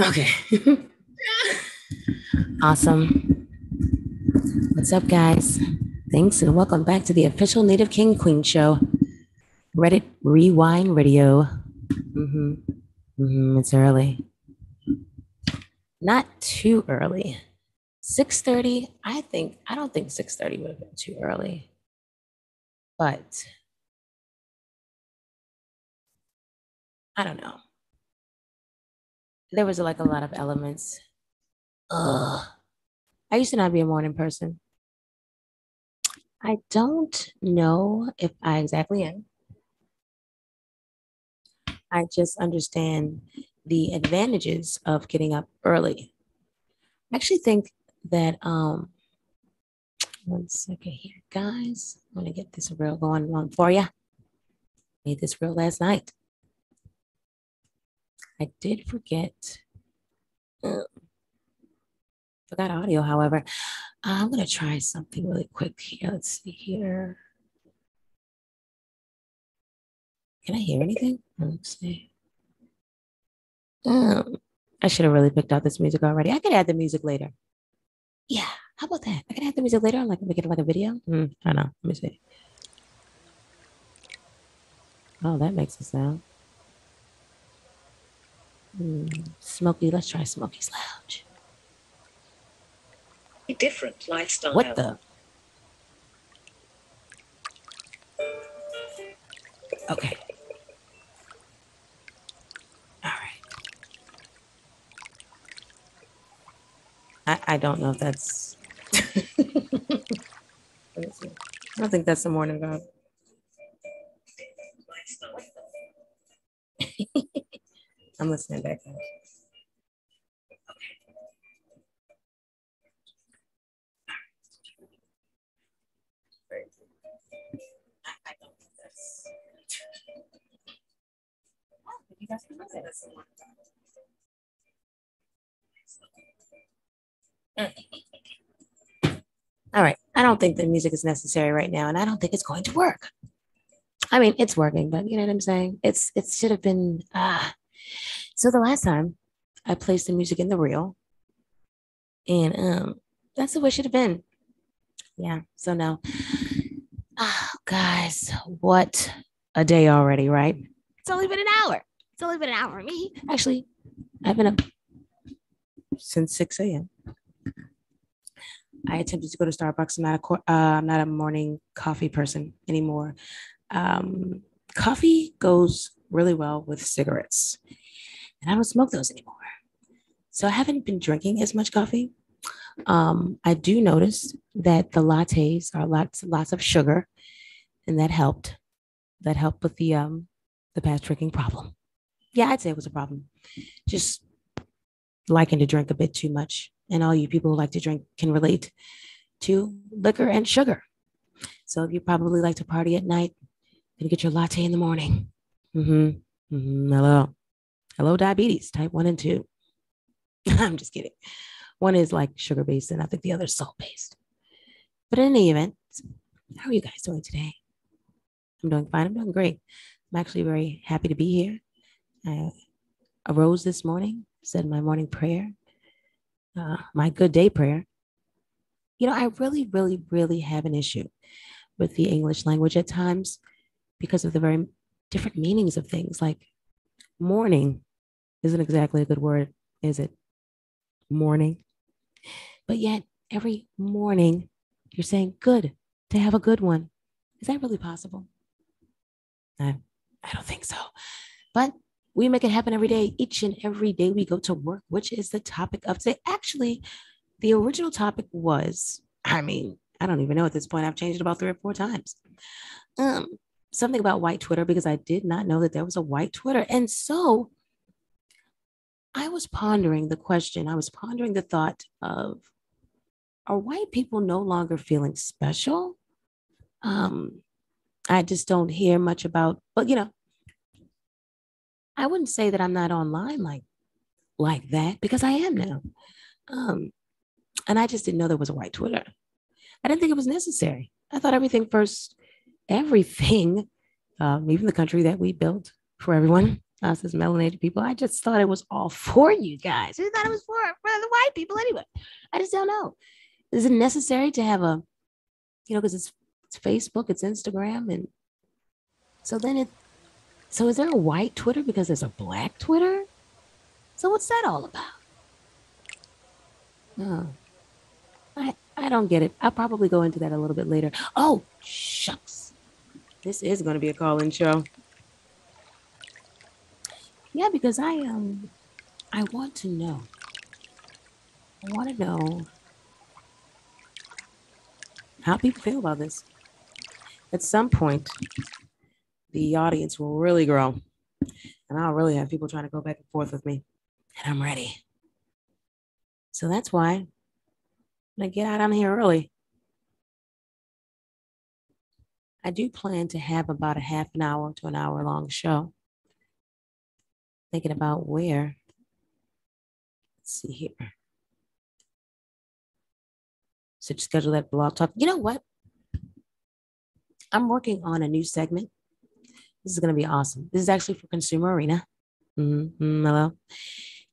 Okay. awesome. What's up, guys? Thanks, and welcome back to the official Native King Queen Show. Reddit Rewind Radio. Mm-hmm. Mm-hmm. It's early. Not too early. 6:30. I think I don't think 6:30 would have been too early. But I don't know there was like a lot of elements. Ugh. I used to not be a morning person. I don't know if I exactly am. I just understand the advantages of getting up early. I actually think that um one second here, guys. I'm gonna get this reel going on for you. Made this reel last night. I did forget. Uh, forgot audio, however. I'm going to try something really quick here. Let's see here. Can I hear anything? Let's see. Um, I should have really picked out this music already. I could add the music later. Yeah, how about that? I can add the music later. Like make it like a video. Mm, I don't know. Let me see. Oh, that makes a sound. Hmm. Smokey, let's try Smokey's Lounge. A different lifestyle. What the? Okay. All right. I, I don't know if that's. I don't think that's the morning vibe. I'm listening back now. All right. I don't think the music is necessary right now, and I don't think it's going to work. I mean, it's working, but you know what I'm saying? It's it should have been ah so the last time I placed the music in the reel, and um, that's the way it should have been. Yeah. So now, oh, guys, what a day already, right? It's only been an hour. It's only been an hour me. Actually, I've been up since 6 a.m. I attempted to go to Starbucks. I'm not a uh, I'm not a morning coffee person anymore. Um, coffee goes really well with cigarettes and I don't smoke those anymore. So I haven't been drinking as much coffee. Um, I do notice that the lattes are lots lots of sugar, and that helped. That helped with the um the past drinking problem. Yeah, I'd say it was a problem. Just liking to drink a bit too much, and all you people who like to drink can relate to liquor and sugar. So if you probably like to party at night, and get your latte in the morning. Mm-hmm. mm-hmm. Hello. Hello, diabetes, type one and two. I'm just kidding. One is like sugar based, and I think the other is salt based. But in any event, how are you guys doing today? I'm doing fine. I'm doing great. I'm actually very happy to be here. I arose this morning, said my morning prayer, uh, my good day prayer. You know, I really, really, really have an issue with the English language at times because of the very different meanings of things. Like morning isn't exactly a good word, is it? Morning. But yet, every morning, you're saying good to have a good one. Is that really possible? I, I don't think so. But we make it happen every day, each and every day we go to work, which is the topic of today. Actually, the original topic was, I mean, I don't even know at this point. I've changed it about three or four times. Um, something about white Twitter because I did not know that there was a white Twitter. And so I was pondering the question, I was pondering the thought of are white people no longer feeling special Um, I just don't hear much about, but you know, I wouldn't say that I'm not online like like that because I am now. Um, and I just didn't know there was a white Twitter. I didn't think it was necessary. I thought everything first, everything, um, even the country that we built for everyone, us as melanated people, I just thought it was all for you guys. I thought it was for, for the white people anyway. I just don't know. Is it necessary to have a, you know, because it's, it's Facebook, it's Instagram, and so then it so is there a white Twitter because there's a black Twitter? So what's that all about? Oh, I I don't get it. I'll probably go into that a little bit later. Oh, shucks. This is going to be a call-in show. Yeah, because I um I want to know. I want to know how people feel about this. At some point, the audience will really grow. And I'll really have people trying to go back and forth with me. And I'm ready. So that's why I'm going to get out on here early. I do plan to have about a half an hour to an hour long show. Thinking about where. Let's see here. So schedule that blog talk. You know what? I'm working on a new segment this is going to be awesome. This is actually for Consumer Arena. Mm-hmm. Hello.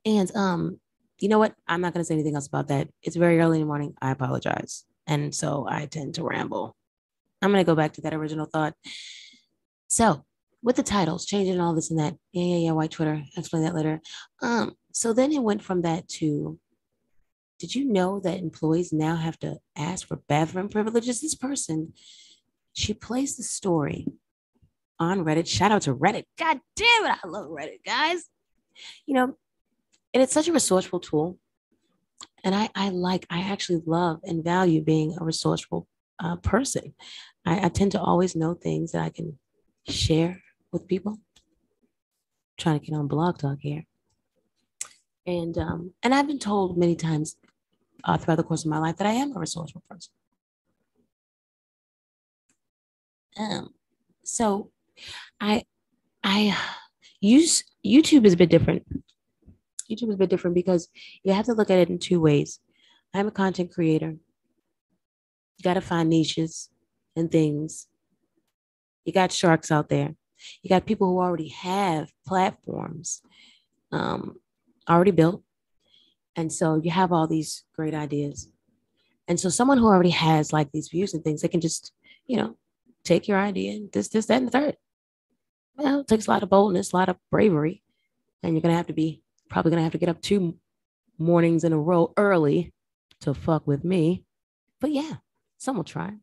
And um, you know what? I'm not going to say anything else about that. It's very early in the morning. I apologize. And so I tend to ramble. I'm going to go back to that original thought. So, with the titles, changing all this and that. Yeah, yeah, yeah. White Twitter. I'll explain that later. Um, so then it went from that to did you know that employees now have to ask for bathroom privileges? This person, she plays the story on Reddit. Shout out to Reddit. God damn it. I love Reddit, guys. You know, and it's such a resourceful tool. And I, I like, I actually love and value being a resourceful uh, person. I, I tend to always know things that I can share with people. I'm trying to get on Blog Talk here. And um, and I've been told many times uh, throughout the course of my life that I am a resourceful person. Um, so I I use YouTube is a bit different. YouTube is a bit different because you have to look at it in two ways. I'm a content creator. You got to find niches and things. You got sharks out there. You got people who already have platforms um, already built. And so you have all these great ideas. And so someone who already has like these views and things, they can just, you know, take your idea and this, this, that, and the third well, it takes a lot of boldness, a lot of bravery. And you're going to have to be probably going to have to get up two mornings in a row early to fuck with me. But yeah, some will try.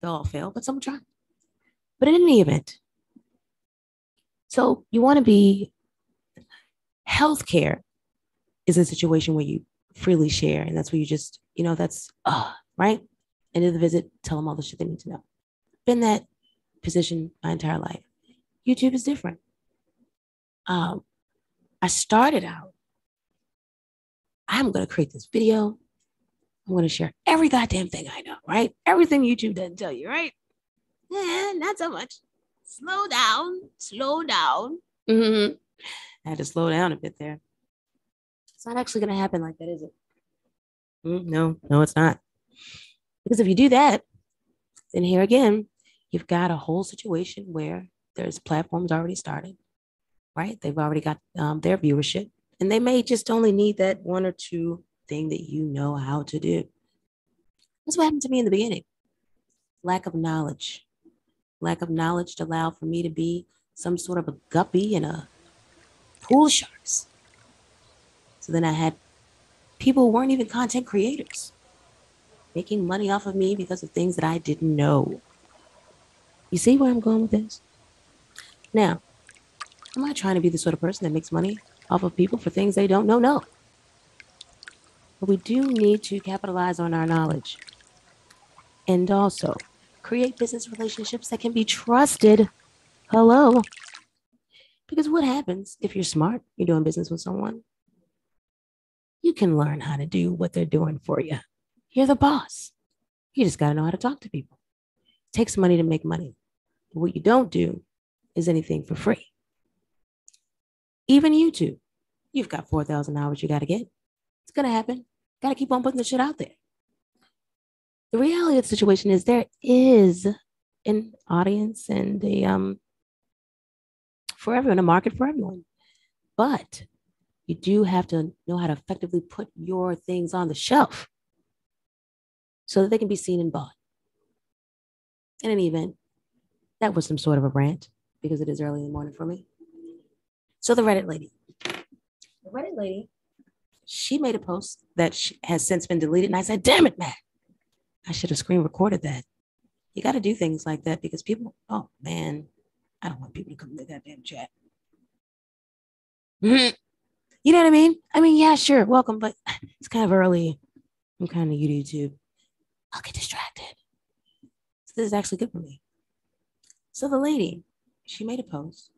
They'll all fail, but some will try. But in any event, so you want to be healthcare is a situation where you freely share, and that's where you just, you know, that's uh, right. End of the visit, tell them all the shit they need to know. Been that position my entire life. YouTube is different. Um, I started out, I'm going to create this video. I'm going to share every goddamn thing I know, right? Everything YouTube doesn't tell you, right? Yeah, not so much. Slow down, slow down. Mm-hmm. I had to slow down a bit there. It's not actually going to happen like that, is it? Mm, no, no, it's not. Because if you do that, then here again, you've got a whole situation where there's platforms already started, right? They've already got um, their viewership, and they may just only need that one or two thing that you know how to do. That's what happened to me in the beginning. Lack of knowledge. Lack of knowledge to allow for me to be some sort of a guppy in a pool sharks. So then I had people who weren't even content creators making money off of me because of things that I didn't know. You see where I'm going with this? Now, I'm not trying to be the sort of person that makes money off of people for things they don't know. No. But we do need to capitalize on our knowledge and also create business relationships that can be trusted. Hello. Because what happens if you're smart, you're doing business with someone? You can learn how to do what they're doing for you. You're the boss. You just got to know how to talk to people. It takes money to make money. But what you don't do is anything for free. Even YouTube, you've got 4,000 hours you got to get. It's going to happen. Got to keep on putting the shit out there. The reality of the situation is there is an audience and a um for everyone, a market for everyone. But you do have to know how to effectively put your things on the shelf so that they can be seen and bought. In any event, that was some sort of a rant because it is early in the morning for me. So the Reddit lady, the Reddit lady, she made a post that has since been deleted, and I said, "Damn it, man! I should have screen recorded that." You got to do things like that because people. Oh man, I don't want people to come to that damn chat. Mm-hmm. You know what I mean? I mean, yeah, sure, welcome, but it's kind of early. I'm kind of YouTube. I'll get distracted. So this is actually good for me. So the lady, she made a post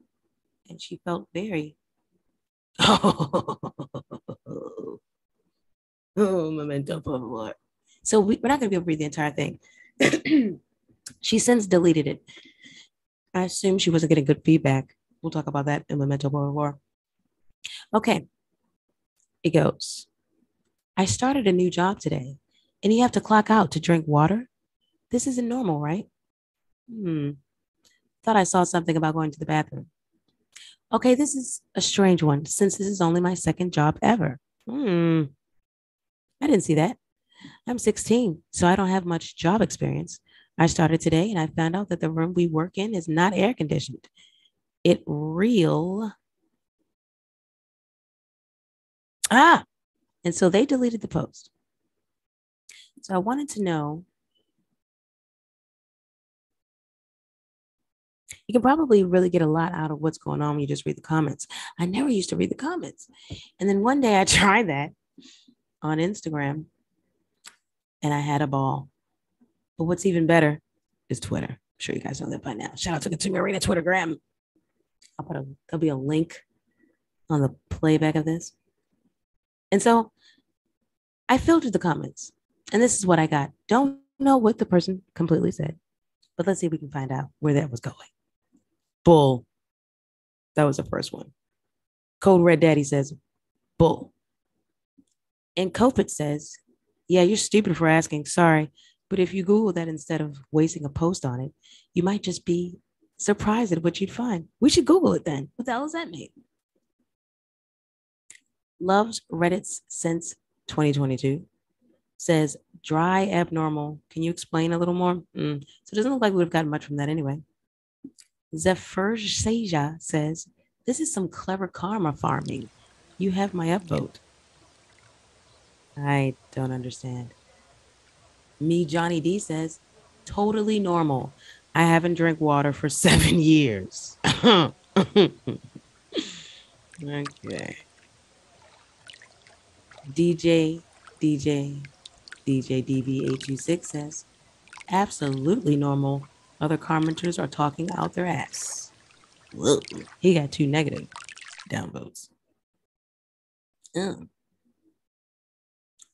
and she felt very oh, oh memento por. So we, are not going to be able to read the entire thing. she since deleted it. I assume she wasn't getting good feedback. We'll talk about that in memento por. Okay. It goes. I started a new job today, and you have to clock out to drink water. This isn't normal, right? Hmm. Thought I saw something about going to the bathroom. Okay, this is a strange one since this is only my second job ever. Hmm. I didn't see that. I'm 16, so I don't have much job experience. I started today and I found out that the room we work in is not air conditioned. It real. Ah, and so they deleted the post. So I wanted to know you can probably really get a lot out of what's going on when you just read the comments. I never used to read the comments. And then one day I tried that on Instagram and I had a ball. But what's even better is Twitter. I'm sure you guys know that by now. Shout out to the Consumer Arena Twittergram. I'll put a there'll be a link on the playback of this. And so I filtered the comments, and this is what I got. Don't know what the person completely said, but let's see if we can find out where that was going. Bull. That was the first one. Code Red Daddy says, bull. And Copit says, yeah, you're stupid for asking. Sorry. But if you Google that instead of wasting a post on it, you might just be surprised at what you'd find. We should Google it then. What the hell does that mean? Loves Reddit's since 2022 says dry abnormal. Can you explain a little more? Mm. So it doesn't look like we've gotten much from that anyway. Zephyr Seja says, This is some clever karma farming. You have my upvote. I don't understand. Me, Johnny D says, totally normal. I haven't drank water for seven years. okay. DJ, DJ, DJ DV826 says, absolutely normal. Other commenters are talking out their ass. Whoa. He got two negative downvotes. Um.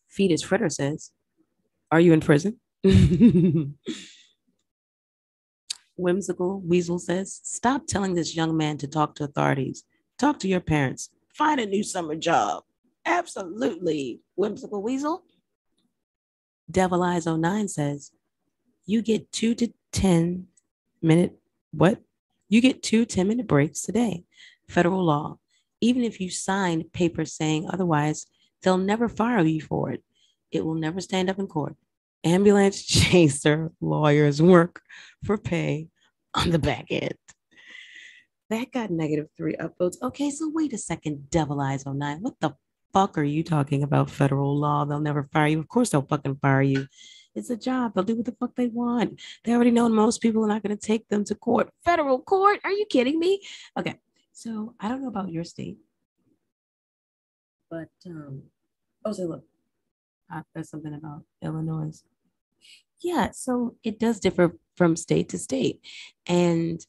Fetus Fritter says, Are you in prison? Whimsical Weasel says, Stop telling this young man to talk to authorities. Talk to your parents. Find a new summer job. Absolutely. Whimsical Weasel. Devil Eyes 09 says, You get two to 10 minute, what? You get two 10 minute breaks today. Federal law. Even if you signed papers saying otherwise, they'll never fire you for it. It will never stand up in court. Ambulance chaser lawyers work for pay on the back end. That got negative three upvotes. Okay, so wait a second, Devil Eyes 09. What the fuck are you talking about? Federal law. They'll never fire you. Of course, they'll fucking fire you. It's a job. They'll do what the fuck they want. They already know most people are not going to take them to court. Federal court? Are you kidding me? Okay. So I don't know about your state, but um, oh, so look, uh, there's something about Illinois. Yeah, so it does differ from state to state. And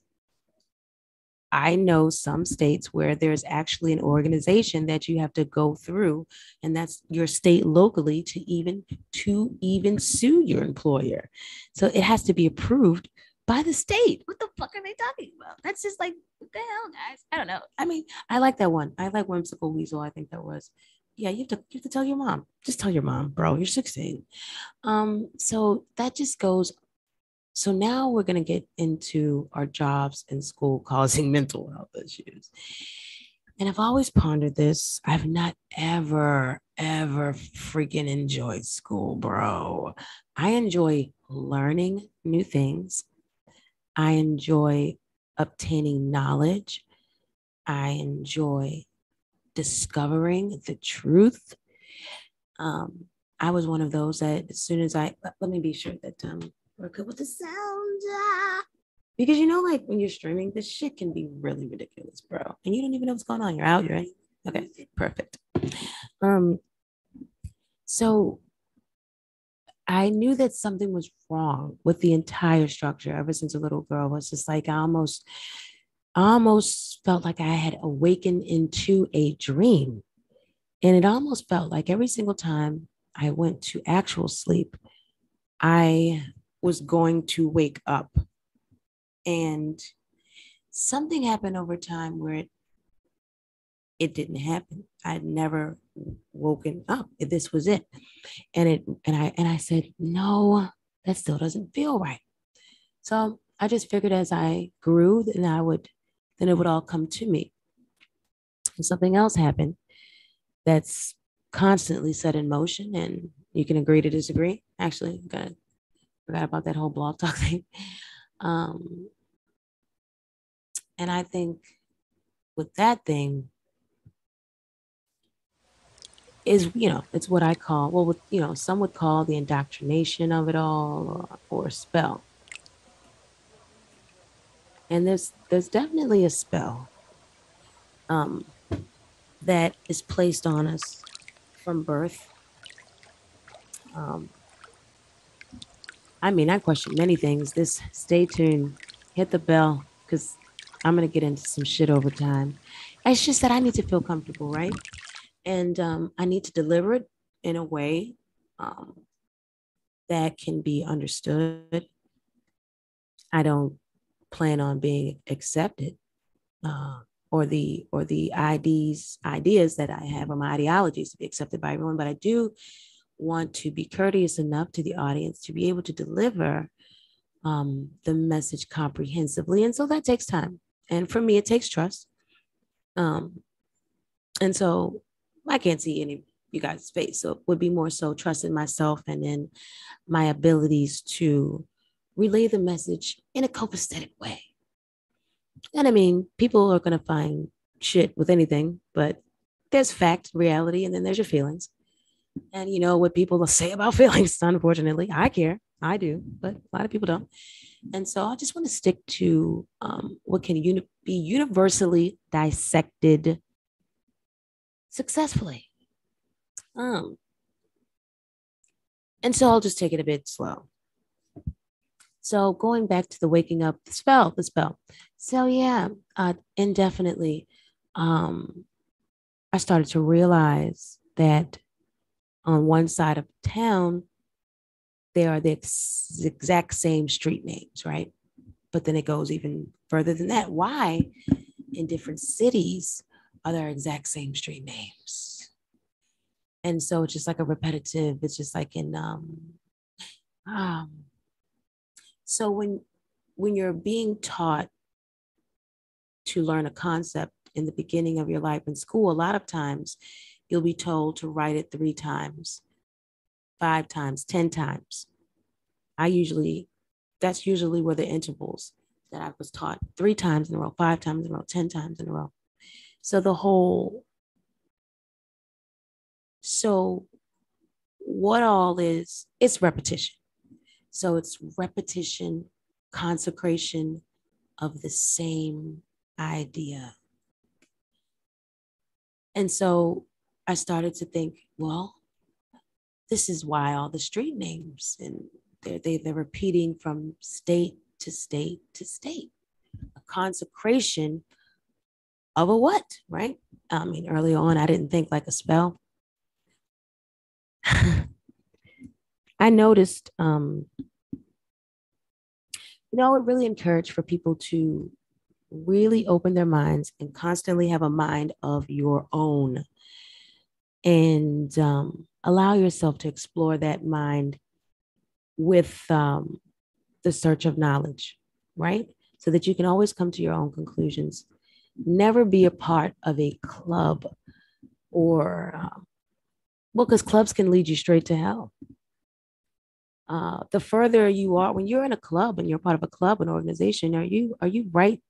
I know some states where there's actually an organization that you have to go through, and that's your state locally to even to even sue your employer. So it has to be approved by the state. What the fuck are they talking about? That's just like what the hell, guys? I don't know. I mean, I like that one. I like whimsical weasel. I think that was. Yeah, you have to you have to tell your mom. Just tell your mom, bro. You're 16. Um, so that just goes so now we're going to get into our jobs and school causing mental health issues. And I've always pondered this. I've not ever, ever freaking enjoyed school, bro. I enjoy learning new things. I enjoy obtaining knowledge. I enjoy discovering the truth. Um, I was one of those that as soon as I let me be sure that um, we're good with the sound. Ah. Because you know, like when you're streaming, this shit can be really ridiculous, bro. And you don't even know what's going on. You're out, you're right. Okay, perfect. Um, so I knew that something was wrong with the entire structure ever since a little girl was just like I almost almost felt like I had awakened into a dream. And it almost felt like every single time I went to actual sleep, I was going to wake up. And something happened over time where it, it didn't happen. I'd never woken up. This was it. And it and I and I said, no, that still doesn't feel right. So I just figured as I grew, then I would then it would all come to me. And something else happened that's constantly set in motion and you can agree to disagree. Actually, I'm gonna forgot about that whole blog talk thing. Um, and I think with that thing is, you know, it's what I call, well, with, you know, some would call the indoctrination of it all or, or spell. And there's there's definitely a spell um, that is placed on us from birth. Um, I mean, I question many things. This stay tuned, hit the bell, because I'm gonna get into some shit over time. It's just that I need to feel comfortable, right? And um, I need to deliver it in a way um, that can be understood. I don't plan on being accepted, uh, or the or the IDs ideas that I have or my ideologies to be accepted by everyone, but I do want to be courteous enough to the audience to be able to deliver um, the message comprehensively. And so that takes time. And for me, it takes trust. Um, and so I can't see any you guys' face. So it would be more so trust in myself and in my abilities to relay the message in a copacetic way. And I mean, people are going to find shit with anything, but there's fact, reality, and then there's your feelings. And you know what people say about feelings, unfortunately. I care. I do, but a lot of people don't. And so I just want to stick to um, what can uni- be universally dissected successfully. Um, and so I'll just take it a bit slow. So going back to the waking up, the spell, the spell. So yeah, uh, indefinitely, um, I started to realize that on one side of town, they are the ex- exact same street names, right? But then it goes even further than that. Why in different cities are there exact same street names? And so it's just like a repetitive, it's just like in um um so when when you're being taught to learn a concept in the beginning of your life in school, a lot of times you'll be told to write it three times, five times, 10 times. I usually, that's usually where the intervals that I was taught three times in a row, five times in a row, 10 times in a row. So the whole, so what all is, it's repetition. So it's repetition, consecration of the same idea. And so I started to think, well, this is why all the street names and they're, they, they're repeating from state to state to state. A consecration of a what, right? I mean, early on, I didn't think like a spell. I noticed, um, you know, it really encouraged for people to really open their minds and constantly have a mind of your own and um, allow yourself to explore that mind with um, the search of knowledge, right? So that you can always come to your own conclusions. Never be a part of a club or, um, well, because clubs can lead you straight to hell. Uh, the further you are, when you're in a club and you're part of a club, an organization, are you are you right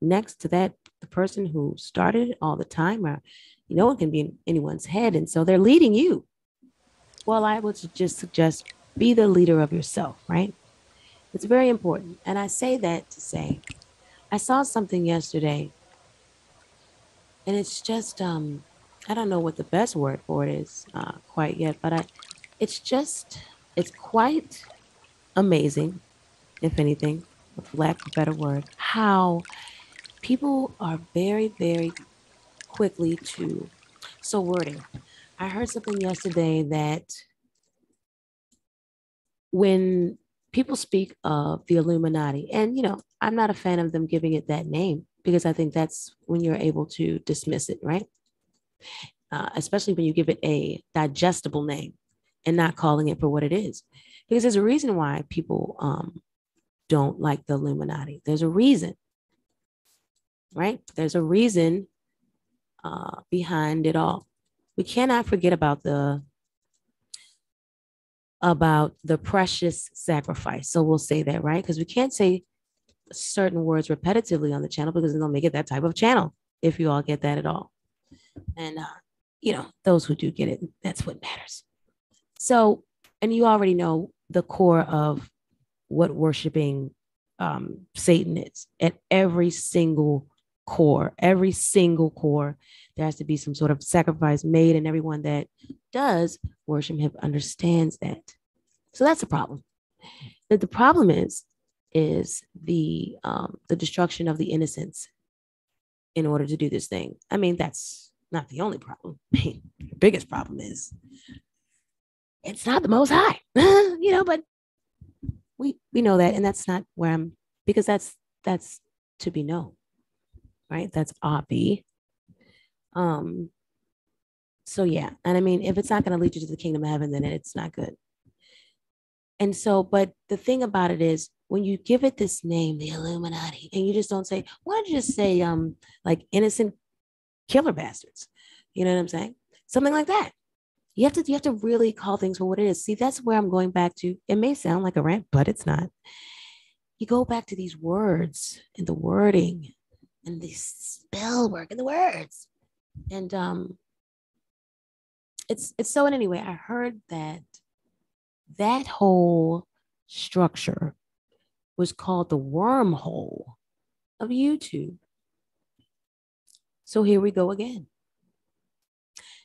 next to that the person who started it all the time, or you one can be in anyone's head, and so they're leading you. Well, I would just suggest be the leader of yourself, right? It's very important. And I say that to say, I saw something yesterday, and it's just, um, I don't know what the best word for it is uh, quite yet, but I, it's just, it's quite amazing, if anything, lack of a better word, how people are very, very quickly to, so wording. I heard something yesterday that when people speak of the Illuminati, and you know, I'm not a fan of them giving it that name because I think that's when you're able to dismiss it, right? Uh, especially when you give it a digestible name and not calling it for what it is. Because there's a reason why people um, don't like the Illuminati. There's a reason, right? There's a reason uh, behind it all. We cannot forget about the about the precious sacrifice. So we'll say that, right? Because we can't say certain words repetitively on the channel because they'll make it that type of channel if you all get that at all. And, uh, you know, those who do get it, that's what matters. So, and you already know the core of what worshiping um, Satan is at every single core, every single core. There has to be some sort of sacrifice made, and everyone that does worship him understands that. So that's a problem. That the problem is is the um, the destruction of the innocence in order to do this thing. I mean, that's not the only problem. the biggest problem is it's not the most high, you know, but we we know that, and that's not where I'm because that's that's to be known, right? That's obby. Um, so yeah, and I mean, if it's not going to lead you to the kingdom of heaven, then it's not good. And so, but the thing about it is, when you give it this name, the Illuminati, and you just don't say, why don't you just say, um, like innocent killer bastards? You know what I'm saying? Something like that. You have to you have to really call things for what it is. See, that's where I'm going back to. It may sound like a rant, but it's not. You go back to these words and the wording and the spell work and the words. And um it's it's so in anyway, I heard that that whole structure was called the wormhole of YouTube. So here we go again.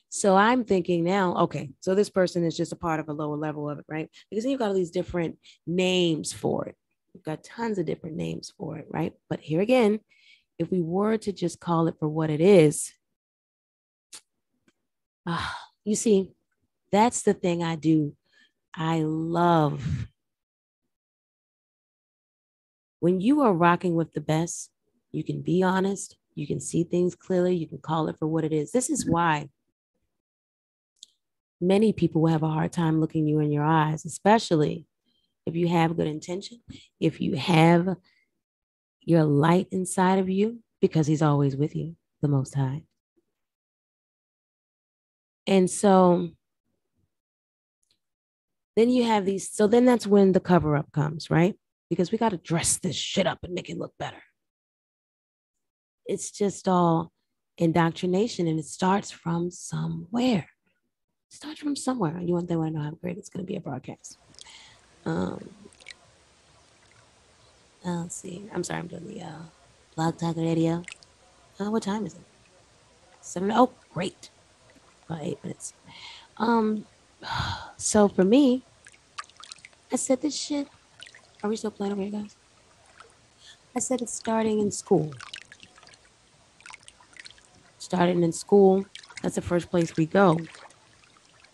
So I'm thinking now, okay, so this person is just a part of a lower level of it, right? Because you've got all these different names for it. You've got tons of different names for it, right? But here again, if we were to just call it for what it is, uh, you see, that's the thing I do. I love when you are rocking with the best, you can be honest, you can see things clearly, you can call it for what it is. This is why many people will have a hard time looking you in your eyes, especially if you have good intention, if you have your light inside of you, because he's always with you, the Most High. And so then you have these, so then that's when the cover up comes, right? because we got to dress this shit up and make it look better. It's just all indoctrination and it starts from somewhere. It starts from somewhere. You want they want to know how great it's going to be a broadcast. Um, uh, let's see. I'm sorry, I'm doing the uh, blog talk radio. Uh, what time is it? Seven. Oh, great. About eight minutes. Um, so for me, I said this shit are we still playing over here, guys? I said it's starting in school. starting in school, that's the first place we go.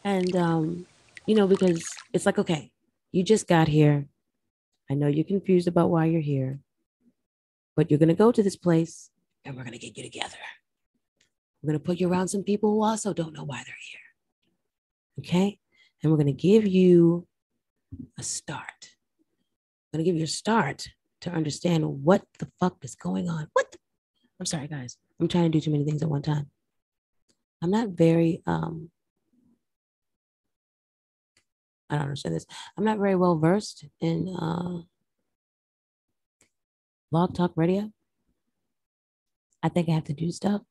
And, um, you know, because it's like, okay, you just got here. I know you're confused about why you're here, but you're going to go to this place and we're going to get you together. We're going to put you around some people who also don't know why they're here. Okay. And we're going to give you a start. I'm going to give you a start to understand what the fuck is going on. What? The- I'm sorry, guys. I'm trying to do too many things at one time. I'm not very, um, I don't understand this. I'm not very well versed in uh, blog talk radio. I think I have to do stuff.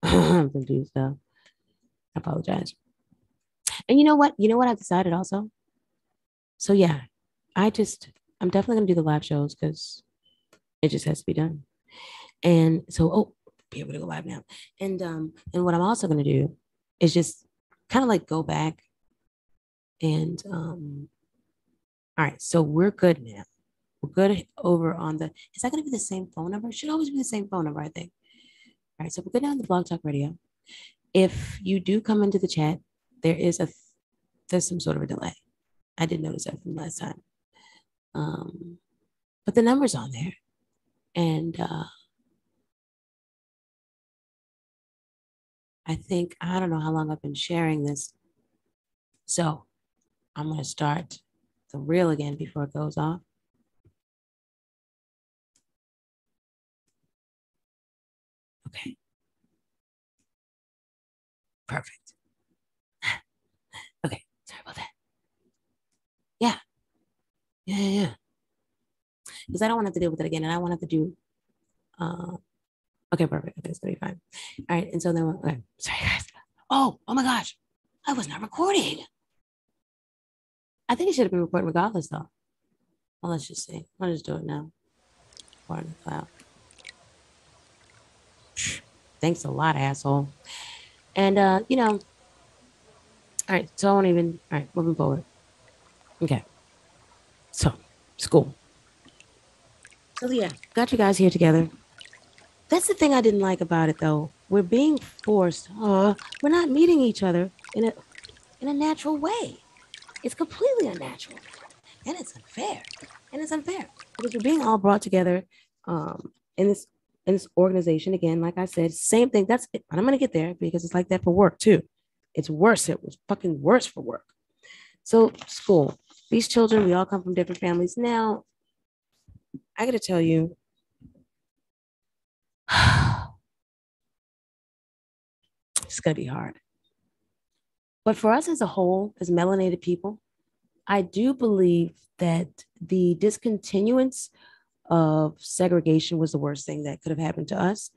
I have to do stuff. I apologize. And you know what? You know what I've decided also? So yeah, I just I'm definitely gonna do the live shows because it just has to be done. And so oh be able to go live now. And um and what I'm also gonna do is just kind of like go back and um all right, so we're good now. We're good over on the is that gonna be the same phone number? It should always be the same phone number, I think. All right, so we're good on the blog talk radio. If you do come into the chat, there is a there's some sort of a delay. I did notice that from last time. Um, but the number's on there. And uh, I think, I don't know how long I've been sharing this. So I'm going to start the reel again before it goes off. Okay. Perfect. okay, sorry about that. Yeah. Yeah, yeah. Because I don't want to have to deal with it again. And I want to have to do uh okay, perfect. Okay, it's gonna be fine. All right. And so then okay, sorry guys. Oh, oh my gosh. I was not recording. I think it should have been recording regardless though. Well, let's just see. I'll just do it now. Thanks a lot, asshole. And uh, you know, all right, so I won't even all right, moving forward. Okay. So, school. So yeah, got you guys here together. That's the thing I didn't like about it though. We're being forced. Uh, we're not meeting each other in a in a natural way. It's completely unnatural. And it's unfair. And it's unfair. Because we're being all brought together um in this in this organization again, like I said, same thing. That's it. I'm gonna get there because it's like that for work too. It's worse. It was fucking worse for work. So school. These children, we all come from different families. Now, I got to tell you, it's to be hard. But for us as a whole, as melanated people, I do believe that the discontinuance of segregation was the worst thing that could have happened to us.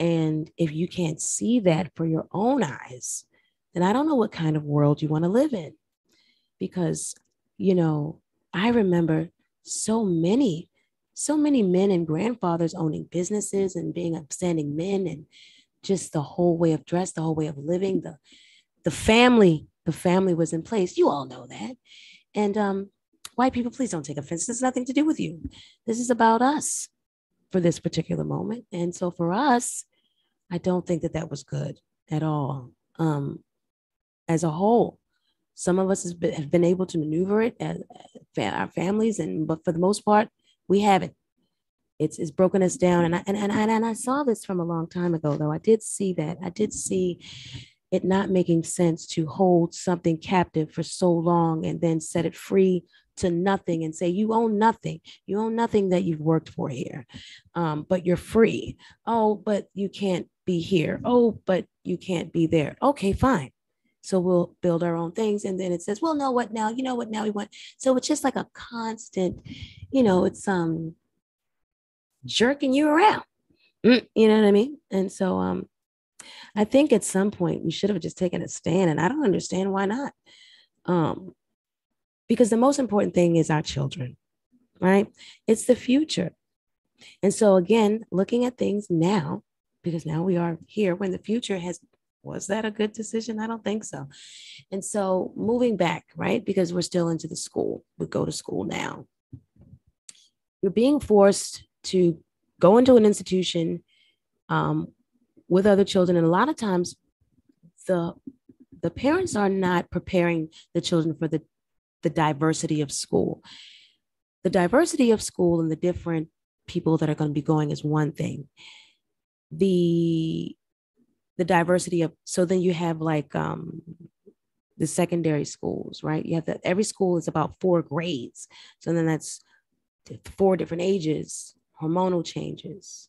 And if you can't see that for your own eyes, then I don't know what kind of world you want to live in. Because, you know, I remember so many so many men and grandfathers owning businesses and being upstanding men and just the whole way of dress, the whole way of living, the the family, the family was in place. You all know that. And um, white people, please don't take offense. This has nothing to do with you. This is about us for this particular moment. And so for us, I don't think that that was good at all. Um, as a whole, some of us have been, have been able to maneuver it as, as our families, and but for the most part, we haven't. It's, it's broken us down. And I, and, and, and I saw this from a long time ago, though. I did see that. I did see it not making sense to hold something captive for so long and then set it free to nothing and say you own nothing. You own nothing that you've worked for here um, but you're free. Oh but you can't be here. Oh but you can't be there. Okay fine. So we'll build our own things. And then it says well no what now? You know what now we want? So it's just like a constant you know it's um jerking you around. Mm, you know what i mean? And so um i think at some point we should have just taken a stand and i don't understand why not um because the most important thing is our children right it's the future and so again looking at things now because now we are here when the future has was that a good decision? I don't think so. And so moving back, right? Because we're still into the school, we go to school now. You're being forced to go into an institution um, with other children. And a lot of times the the parents are not preparing the children for the the diversity of school. The diversity of school and the different people that are going to be going is one thing. The the diversity of so then you have like um the secondary schools, right? You have that every school is about four grades. So then that's four different ages, hormonal changes,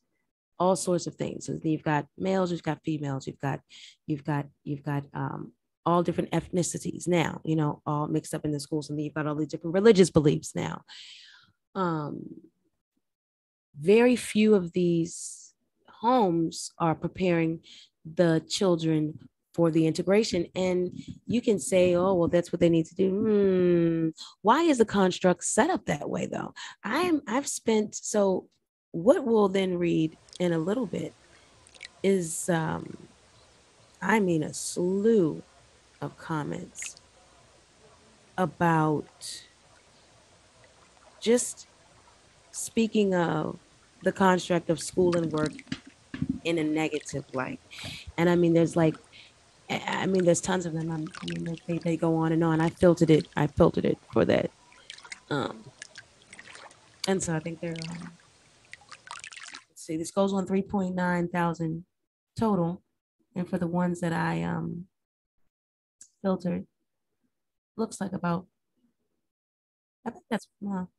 all sorts of things. So you've got males, you've got females, you've got, you've got, you've got um, all different ethnicities now, you know, all mixed up in the schools. And you've got all these different religious beliefs now. Um, very few of these homes are preparing the children for the integration. And you can say, oh, well, that's what they need to do. Hmm. Why is the construct set up that way, though? I'm I've spent so what we'll then read in a little bit is um I mean a slew of comments about just speaking of the construct of school and work in a negative light. And I mean, there's like, I mean, there's tons of them. I'm, mean, they, they go on and on. I filtered it. I filtered it for that. Um, and so I think they're, um, see, this goes on 3.9 thousand total. And for the ones that I um, filtered, looks like about, I think that's, well,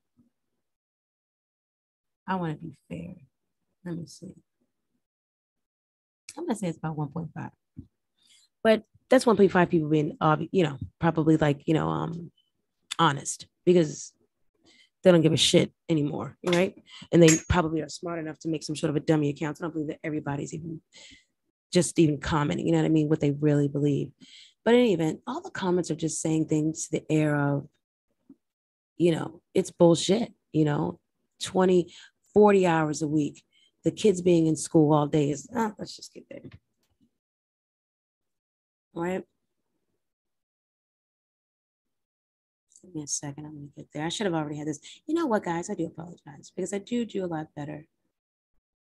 I want to be fair. Let me see. I'm gonna say it's about 1.5. But that's 1.5 people being uh, you know, probably like, you know, um honest because they don't give a shit anymore, right? And they probably are smart enough to make some sort of a dummy account. I don't believe that everybody's even just even commenting, you know what I mean, what they really believe. But in any event, all the comments are just saying things to the air of, you know, it's bullshit, you know, 20, 40 hours a week. The kids being in school all day is, ah, let's just get there. Right. Give me a second. I'm going to get there. I should have already had this. You know what, guys? I do apologize because I do do a lot better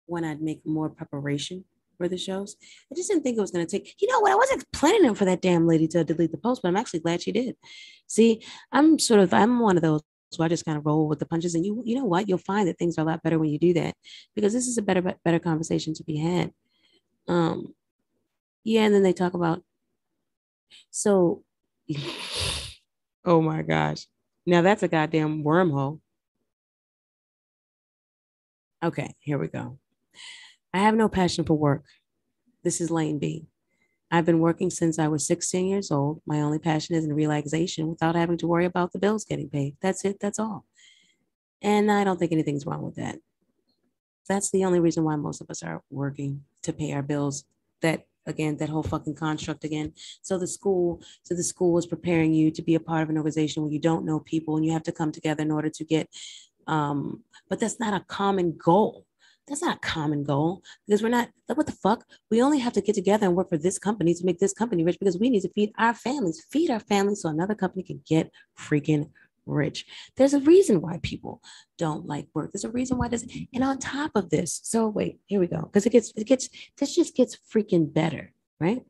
when I'd make more preparation for the shows. I just didn't think it was going to take, you know what? I wasn't planning for that damn lady to delete the post, but I'm actually glad she did. See, I'm sort of, I'm one of those so I just kind of roll with the punches. And you, you know what? You'll find that things are a lot better when you do that because this is a better, better conversation to be had. Um, yeah, and then they talk about so oh my gosh. Now that's a goddamn wormhole. Okay, here we go. I have no passion for work. This is Lane B. I've been working since I was 16 years old. My only passion is in relaxation without having to worry about the bills getting paid. That's it. That's all. And I don't think anything's wrong with that. That's the only reason why most of us are working to pay our bills. That again, that whole fucking construct again. So the school, so the school is preparing you to be a part of an organization where you don't know people and you have to come together in order to get um, but that's not a common goal. That's not a common goal because we're not like what the fuck. We only have to get together and work for this company to make this company rich because we need to feed our families, feed our families so another company can get freaking rich. There's a reason why people don't like work. There's a reason why this. And on top of this, so wait, here we go. Because it gets it gets this just gets freaking better, right?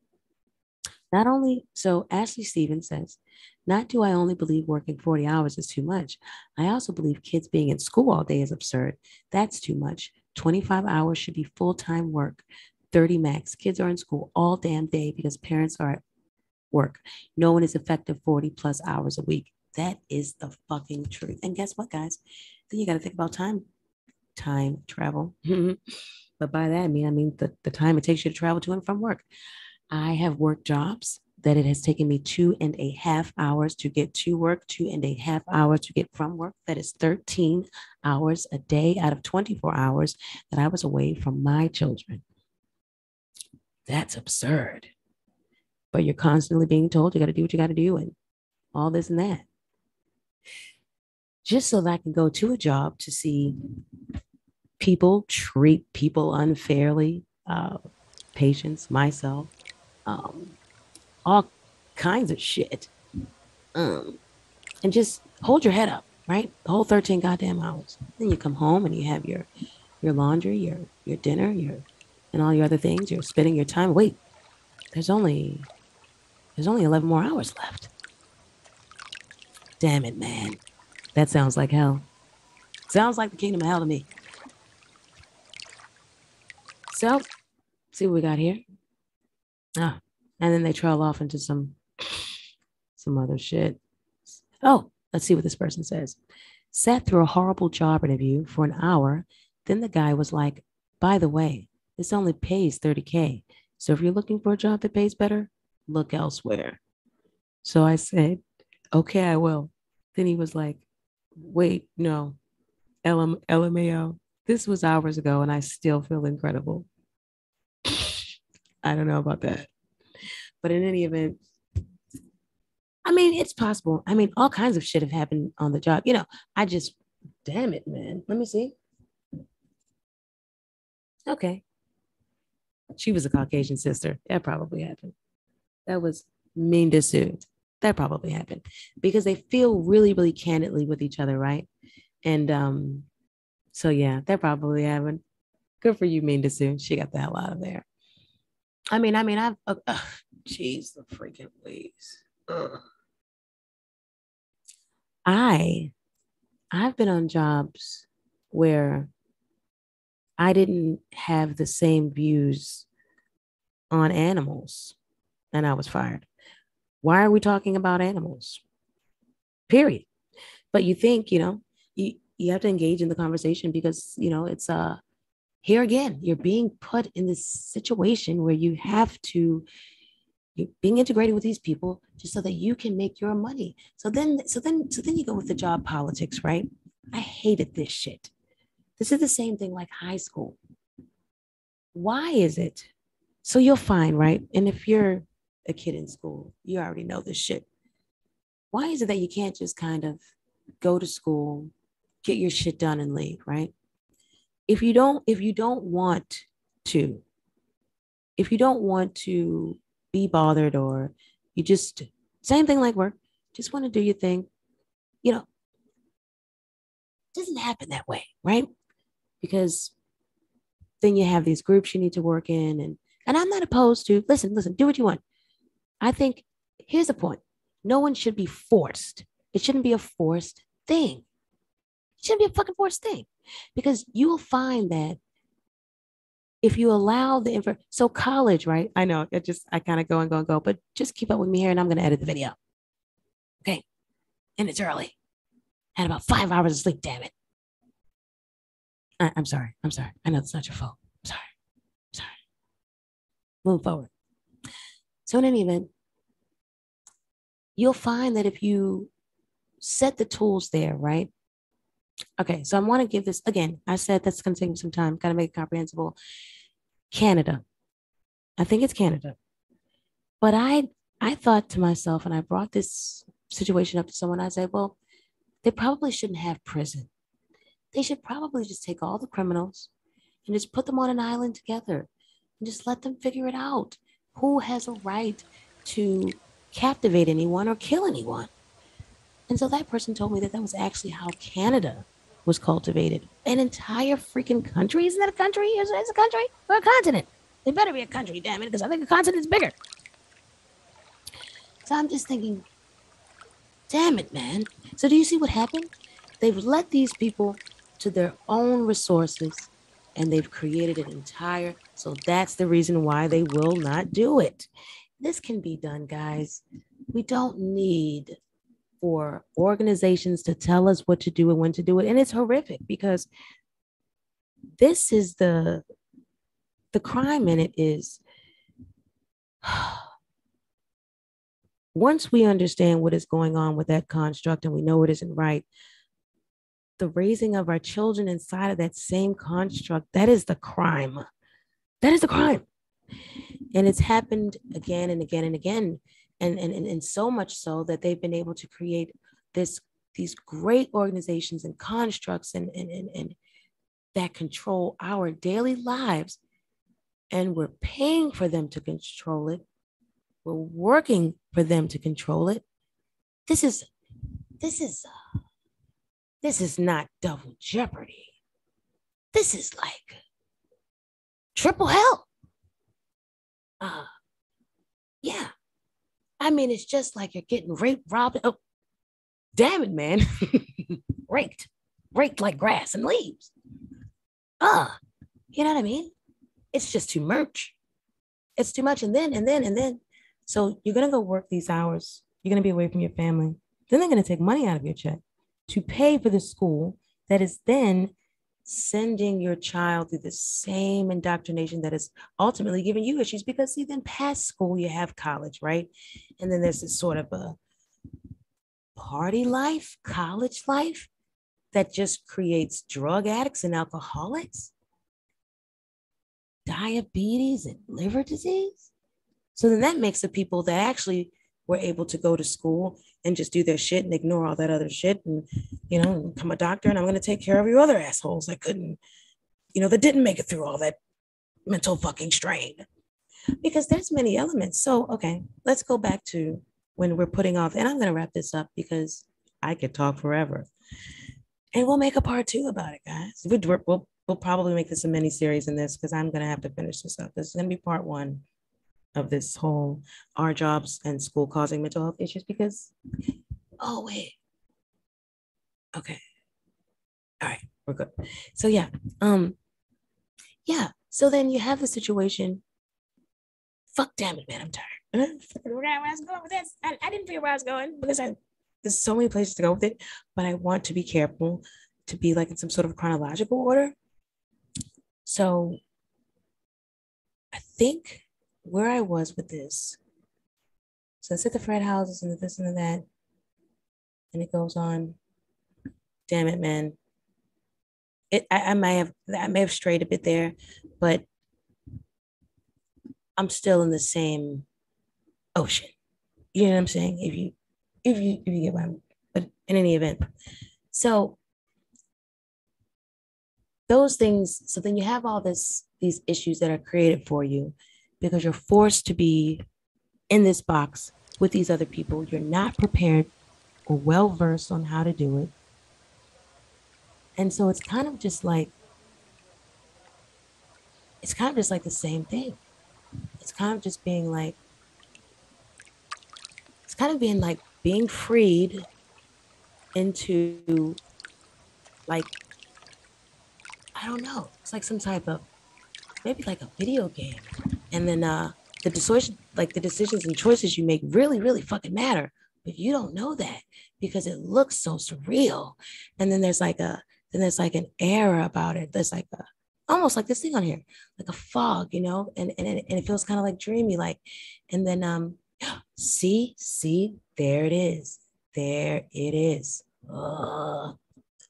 Not only so, Ashley Stevens says, not do I only believe working 40 hours is too much. I also believe kids being in school all day is absurd. That's too much. 25 hours should be full time work, 30 max. Kids are in school all damn day because parents are at work. No one is effective 40 plus hours a week. That is the fucking truth. And guess what, guys? Then you got to think about time, time travel. Mm-hmm. but by that, I mean, I mean the, the time it takes you to travel to and from work. I have worked jobs that it has taken me two and a half hours to get to work, two and a half hours to get from work. That is 13 hours a day out of 24 hours that I was away from my children. That's absurd. But you're constantly being told you got to do what you got to do and all this and that. Just so that I can go to a job to see people treat people unfairly, uh, patients, myself, um, all kinds of shit. Um, and just hold your head up, right? The whole 13 goddamn hours. Then you come home and you have your your laundry, your your dinner, your and all your other things. You're spending your time. Wait, there's only there's only 11 more hours left. Damn it, man. That sounds like hell. Sounds like the kingdom of hell to me. So, see what we got here. Ah, and then they trail off into some some other shit. Oh, let's see what this person says. Sat through a horrible job interview for an hour. Then the guy was like, by the way, this only pays 30K. So if you're looking for a job that pays better, look elsewhere. So I said, okay, I will. Then he was like, wait, no, LM, LMAO. This was hours ago and I still feel incredible. I don't know about that. But in any event, I mean, it's possible. I mean, all kinds of shit have happened on the job. You know, I just, damn it, man. Let me see. Okay. She was a Caucasian sister. That probably happened. That was mean to suit. That probably happened because they feel really, really candidly with each other, right? And um, so yeah, that probably happened. Good for you, mean to sue. She got the hell out of there. I mean, I mean, I've, uh, uh, the freaking. Ugh. I, I've been on jobs where I didn't have the same views on animals and I was fired. Why are we talking about animals? Period. But you think, you know, you, you have to engage in the conversation because, you know, it's uh here again, you're being put in this situation where you have to you're being integrated with these people just so that you can make your money. So then, so then, so then you go with the job politics, right? I hated this shit. This is the same thing like high school. Why is it? So you'll find, right? And if you're a kid in school, you already know this shit. Why is it that you can't just kind of go to school, get your shit done and leave, right? If you don't, if you don't want to, if you don't want to be bothered or you just same thing like work, just want to do your thing, you know, doesn't happen that way, right? because then you have these groups you need to work in and and I'm not opposed to listen, listen, do what you want. I think here's the point. No one should be forced. It shouldn't be a forced thing. It shouldn't be a fucking forced thing. Because you will find that if you allow the info, so college, right? I know it just I kind of go and go and go, but just keep up with me here and I'm gonna edit the video. Okay. And it's early. I had about five hours of sleep, damn it. I, am sorry. I'm sorry. I know it's not your fault. I'm sorry. I'm sorry. Move forward. So, in any event, you'll find that if you set the tools there, right? Okay, so I want to give this again. I said that's going to take me some time, got to make it comprehensible. Canada. I think it's Canada. But I I thought to myself, and I brought this situation up to someone, I said, well, they probably shouldn't have prison they should probably just take all the criminals and just put them on an island together and just let them figure it out. Who has a right to captivate anyone or kill anyone? And so that person told me that that was actually how Canada was cultivated. An entire freaking country? Isn't that a country? Is it a country or a continent? It better be a country, damn it, because I think a continent is bigger. So I'm just thinking, damn it, man. So do you see what happened? They've let these people to their own resources and they've created an entire so that's the reason why they will not do it. This can be done guys. We don't need for organizations to tell us what to do and when to do it and it's horrific because this is the the crime in it is once we understand what is going on with that construct and we know it isn't right the raising of our children inside of that same construct, that is the crime. That is the crime. And it's happened again and again and again. And, and, and, and so much so that they've been able to create this these great organizations and constructs and, and, and, and that control our daily lives. And we're paying for them to control it. We're working for them to control it. This is this is uh, this is not double jeopardy. This is like triple hell. Uh, yeah. I mean, it's just like you're getting raped, robbed. Oh, damn it, man. raked, raked like grass and leaves. Uh, you know what I mean? It's just too much. It's too much. And then, and then, and then. So you're going to go work these hours. You're going to be away from your family. Then they're going to take money out of your check to pay for the school that is then sending your child through the same indoctrination that is ultimately giving you issues because see then past school you have college right? And then there's this sort of a party life college life that just creates drug addicts and alcoholics diabetes and liver disease. So then that makes the people that actually were able to go to school and just do their shit and ignore all that other shit and you know become a doctor and i'm going to take care of you other assholes that couldn't you know that didn't make it through all that mental fucking strain. Because there's many elements. So okay let's go back to when we're putting off and i'm going to wrap this up because i could talk forever. And we'll make a part two about it guys. We'll, we'll, we'll probably make this a mini series in this because i'm going to have to finish this up. This is going to be part one of this whole our jobs and school causing mental health issues because oh wait. Okay. All right we're good. So yeah um yeah so then you have the situation. Fuck damn it man i'm tired. Where I was going with this. I, I didn't figure where I was going because I there's so many places to go with it, but I want to be careful to be like in some sort of chronological order. So I think where I was with this. So I said the frat houses and the this and the that. And it goes on. Damn it, man. It I, I may have I may have strayed a bit there, but I'm still in the same ocean. You know what I'm saying? If you if you if you get what I'm but in any event. So those things, so then you have all this these issues that are created for you because you're forced to be in this box with these other people. You're not prepared or well versed on how to do it. And so it's kind of just like, it's kind of just like the same thing. It's kind of just being like, it's kind of being like being freed into like, I don't know, it's like some type of maybe like a video game and then uh the decision like the decisions and choices you make really really fucking matter. But you don't know that because it looks so surreal. And then there's like a then there's like an air about it there's like a almost like this thing on here like a fog you know? And and, and it feels kind of like dreamy like and then um see see there it is. There it is. Ugh.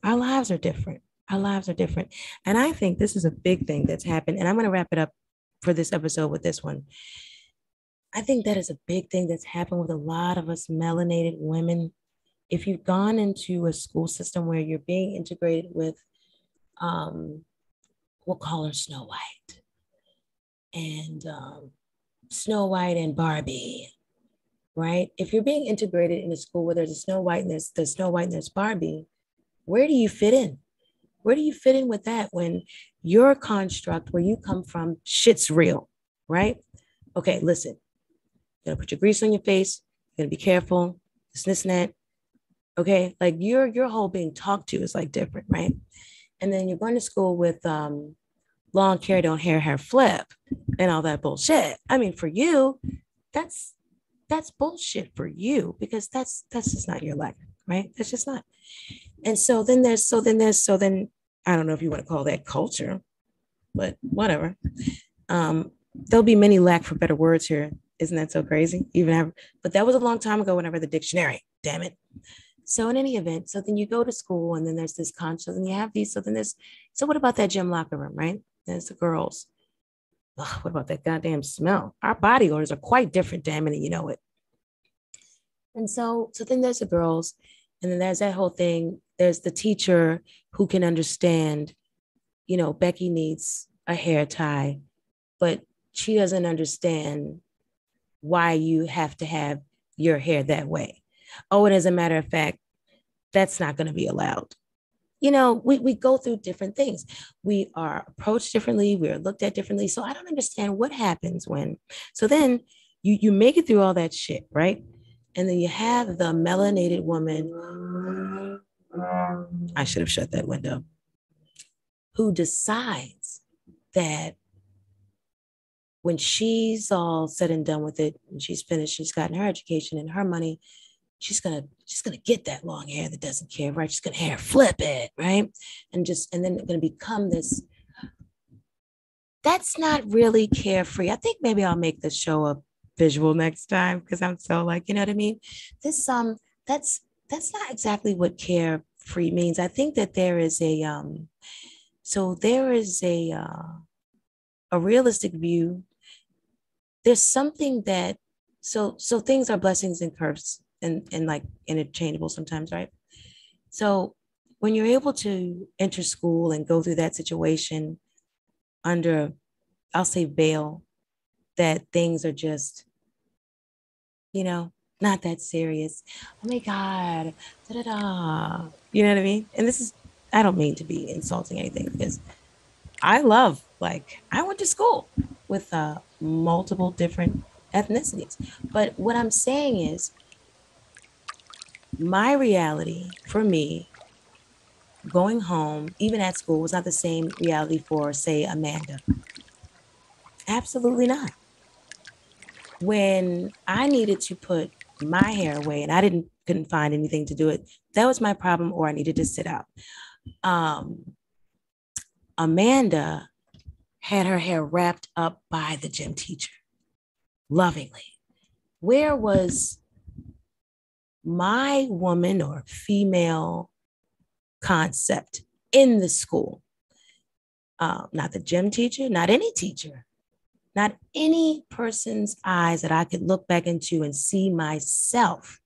our lives are different. Our lives are different. And i think this is a big thing that's happened and i'm going to wrap it up for this episode with this one. I think that is a big thing that's happened with a lot of us melanated women. If you've gone into a school system where you're being integrated with, um, we'll call her Snow White, and um, Snow White and Barbie, right? If you're being integrated in a school where there's a Snow White and there's the Snow White and there's Barbie, where do you fit in? Where do you fit in with that when your construct, where you come from, shit's real, right? Okay, listen. You're gonna put your grease on your face. You're gonna be careful. This, this, and that. Okay, like your your whole being talked to is like different, right? And then you're going to school with um, long hair, don't hair, hair flip, and all that bullshit. I mean, for you, that's that's bullshit for you because that's that's just not your life, right? That's just not. And so then there's so then there's so then I don't know if you want to call that culture, but whatever. Um, there'll be many lack for better words here. Isn't that so crazy? Even have, but that was a long time ago when I read the dictionary. Damn it. So in any event, so then you go to school and then there's this conscious and you have these. So then there's, so what about that gym locker room, right? There's the girls. Ugh, what about that goddamn smell? Our body odors are quite different, damn it, and you know it. And so, so then there's the girls, and then there's that whole thing. There's the teacher who can understand, you know, Becky needs a hair tie, but she doesn't understand why you have to have your hair that way. Oh, and as a matter of fact, that's not going to be allowed. you know, we, we go through different things. We are approached differently. We are looked at differently. So I don't understand what happens when, so then you, you make it through all that shit, right? And then you have the melanated woman. I should have shut that window. Who decides that when she's all said and done with it, and she's finished, she's gotten her education and her money, she's gonna she's gonna get that long hair that doesn't care, right? She's gonna hair flip it, right? And just and then gonna become this. That's not really carefree. I think maybe I'll make the show a visual next time because I'm so like, you know what I mean? This um that's that's not exactly what carefree means. I think that there is a um so there is a uh, a realistic view. There's something that so so things are blessings and curses and, and like interchangeable sometimes, right? So when you're able to enter school and go through that situation under, I'll say, veil, that things are just, you know, not that serious. Oh my God, da da da. You know what I mean? And this is, I don't mean to be insulting anything because I love, like, I went to school with uh, multiple different ethnicities. But what I'm saying is, my reality for me going home, even at school, was not the same reality for, say, Amanda. Absolutely not. When I needed to put my hair away and I didn't couldn't find anything to do it, that was my problem, or I needed to sit out. Um, Amanda had her hair wrapped up by the gym teacher lovingly. Where was my woman or female concept in the school. Uh, not the gym teacher, not any teacher, not any person's eyes that I could look back into and see myself.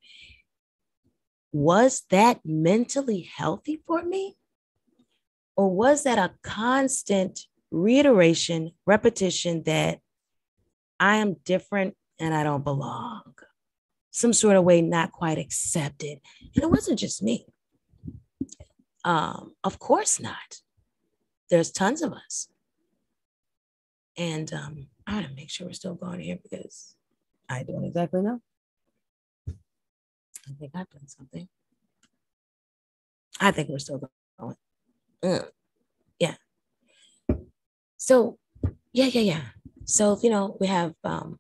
Was that mentally healthy for me? Or was that a constant reiteration, repetition that I am different and I don't belong? some sort of way not quite accepted. And it wasn't just me. Um, of course not. There's tons of us. And um, I want to make sure we're still going here because I don't exactly know. I think I've done something. I think we're still going. Mm. Yeah. So, yeah, yeah, yeah. So, you know, we have um,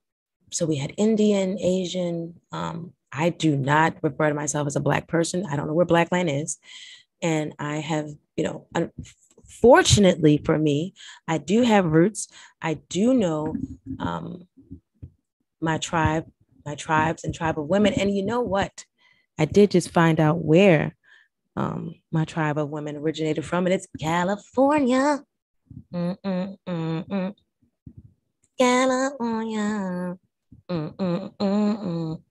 so we had Indian, Asian. Um, I do not refer to myself as a Black person. I don't know where Black land is. And I have, you know, fortunately for me, I do have roots. I do know um, my tribe, my tribes and tribe of women. And you know what? I did just find out where um, my tribe of women originated from, and it's California. Mm-mm-mm-mm. California. Mm, mm, mm,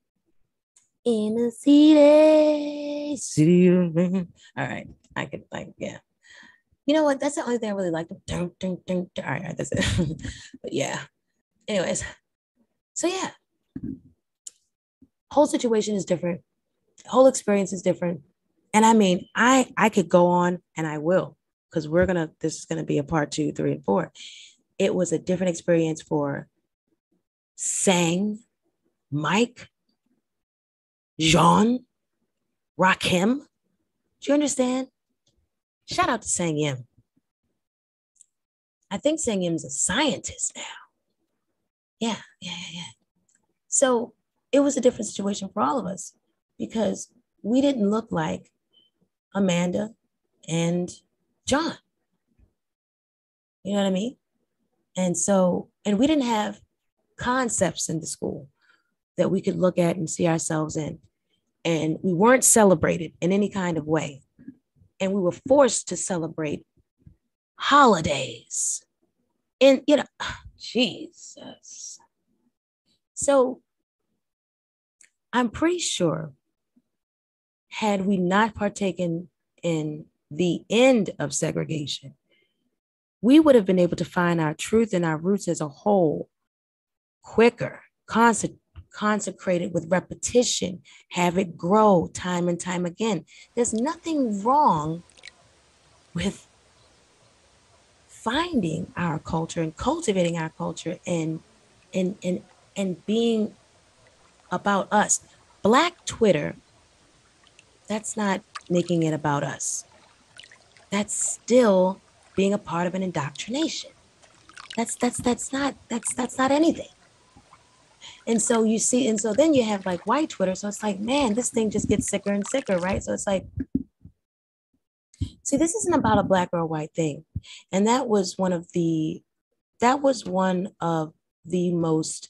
In the city, city. All right, I could like yeah. You know what? That's the only thing I really like. Dun, dun, dun, dun. All right, that's it. but yeah. Anyways, so yeah, whole situation is different. Whole experience is different. And I mean, I I could go on and I will because we're gonna this is gonna be a part two, three, and four. It was a different experience for Sang, Mike, Jean, Rakim. Do you understand? Shout out to Sang Yim. I think Sang Yim's a scientist now. Yeah, yeah, yeah, yeah. So it was a different situation for all of us because we didn't look like Amanda and John. You know what I mean? And so, and we didn't have concepts in the school that we could look at and see ourselves in. And we weren't celebrated in any kind of way. And we were forced to celebrate holidays. And, you know, Jesus. So I'm pretty sure, had we not partaken in the end of segregation, we would have been able to find our truth and our roots as a whole quicker, consec- consecrated with repetition, have it grow time and time again. There's nothing wrong with finding our culture and cultivating our culture and and and and being about us. Black Twitter, that's not making it about us. That's still being a part of an indoctrination. That's that's that's not that's that's not anything. And so you see, and so then you have like white Twitter. So it's like, man, this thing just gets sicker and sicker, right? So it's like, see, this isn't about a black or a white thing. And that was one of the, that was one of the most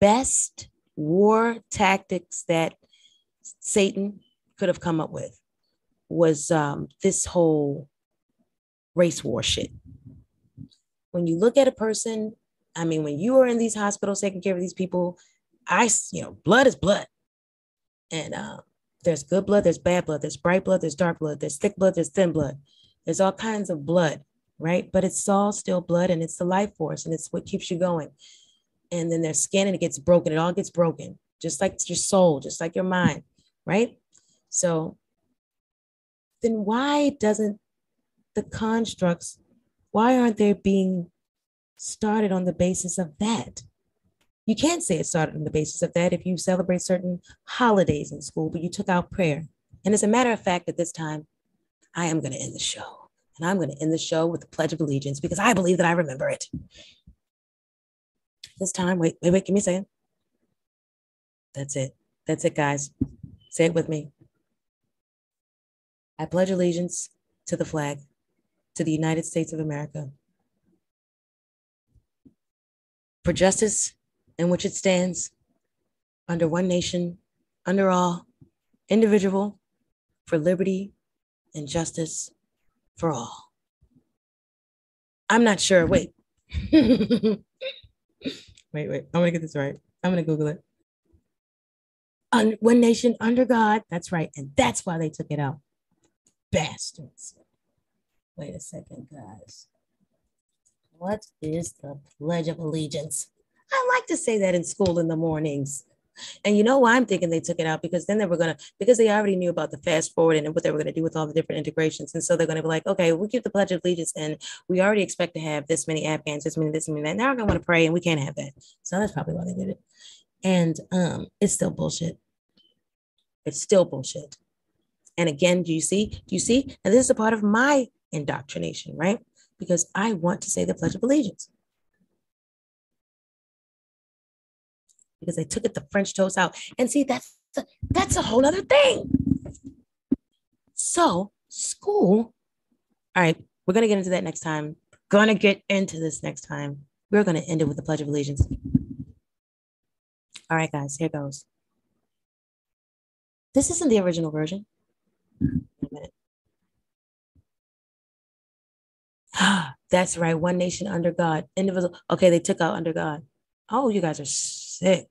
best war tactics that Satan could have come up with was um, this whole race war shit. When you look at a person, I mean, when you are in these hospitals taking care of these people, I, you know, blood is blood. And uh, there's good blood, there's bad blood, there's bright blood, there's dark blood, there's thick blood, there's thin blood. There's all kinds of blood, right? But it's all still blood and it's the life force and it's what keeps you going. And then there's skin and it gets broken. It all gets broken, just like your soul, just like your mind, right? So then why doesn't the constructs, why aren't they being started on the basis of that? You can't say it started on the basis of that if you celebrate certain holidays in school, but you took out prayer. And as a matter of fact, at this time, I am going to end the show. And I'm going to end the show with the Pledge of Allegiance because I believe that I remember it. This time, wait, wait, wait, give me a second. That's it. That's it, guys. Say it with me. I pledge allegiance to the flag, to the United States of America, for justice in which it stands, under one nation, under all, individual, for liberty and justice for all. I'm not sure. Wait. wait, wait. I'm going to get this right. I'm going to Google it. Un- one nation under God. That's right. And that's why they took it out bastards. Wait a second, guys. What is the Pledge of Allegiance? I like to say that in school in the mornings. And you know why I'm thinking they took it out? Because then they were to, because they already knew about the fast forward and what they were to do with all the different integrations. And so they're to be like, okay, we keep the Pledge of Allegiance and we already expect to have this many Afghans, this many, this many, that. Now we're to want to pray and we can't have that. So that's probably why they did it. And um, it's still bullshit. It's still bullshit. And again, do you see? Do you see? And this is a part of my indoctrination, right? Because I want to say the Pledge of Allegiance. Because they took it the French toast out. And see, that's a, that's a whole other thing. So, school, all right, we're going to get into that next time. Gonna get into this next time. We're going to end it with the Pledge of Allegiance. All right, guys, here goes. This isn't the original version. That's right. One nation under God. Individual. Okay, they took out under God. Oh, you guys are sick.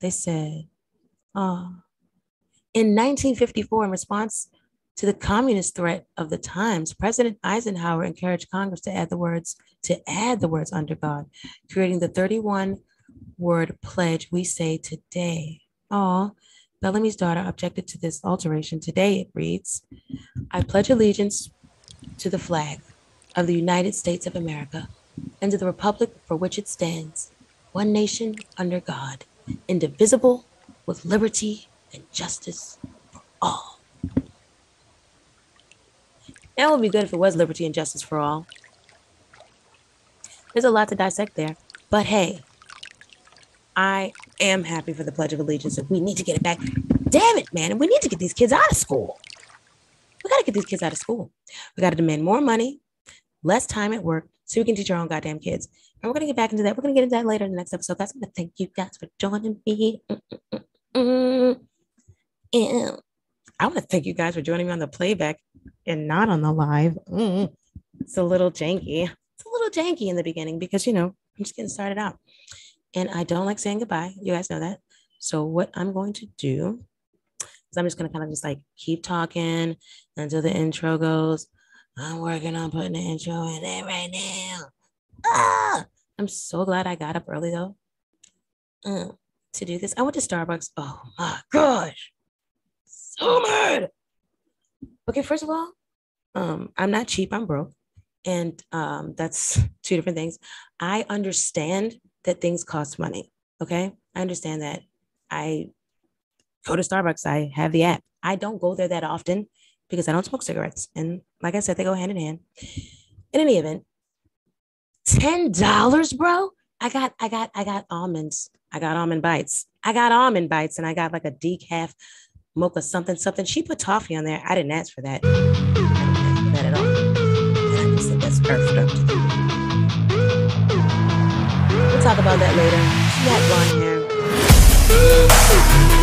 They said, oh. In 1954, in response to the communist threat of the times, President Eisenhower encouraged Congress to add the words to add the words under God, creating the 31 word pledge we say today. Oh, Bellamy's daughter objected to this alteration. Today it reads I pledge allegiance to the flag of the United States of America and to the republic for which it stands, one nation under God, indivisible, with liberty and justice for all. That would be good if it was liberty and justice for all. There's a lot to dissect there, but hey, I am happy for the Pledge of Allegiance. we need to get it back. Damn it, man. We need to get these kids out of school. We got to get these kids out of school. We got to demand more money, less time at work, so we can teach our own goddamn kids. And we're going to get back into that. We're going to get into that later in the next episode. Guys, I want to thank you guys for joining me. And I want to thank you guys for joining me on the playback and not on the live. It's a little janky. It's a little janky in the beginning because, you know, I'm just getting started out. And I don't like saying goodbye. You guys know that. So what I'm going to do is I'm just going to kind of just like keep talking until the intro goes. I'm working on putting the intro in there right now. Ah! I'm so glad I got up early though um, to do this. I went to Starbucks. Oh my gosh. So mad. Okay, first of all, Um, I'm not cheap, I'm broke. And um, that's two different things. I understand that things cost money. Okay. I understand that. I go to Starbucks, I have the app. I don't go there that often because I don't smoke cigarettes. And like I said, they go hand in hand. In any event, $10, bro. I got, I got, I got almonds. I got almond bites. I got almond bites and I got like a decaf mocha something, something. She put toffee on there. I didn't ask for that. That at all. And I just said that's perfect. We'll talk about that later. She had blonde hair.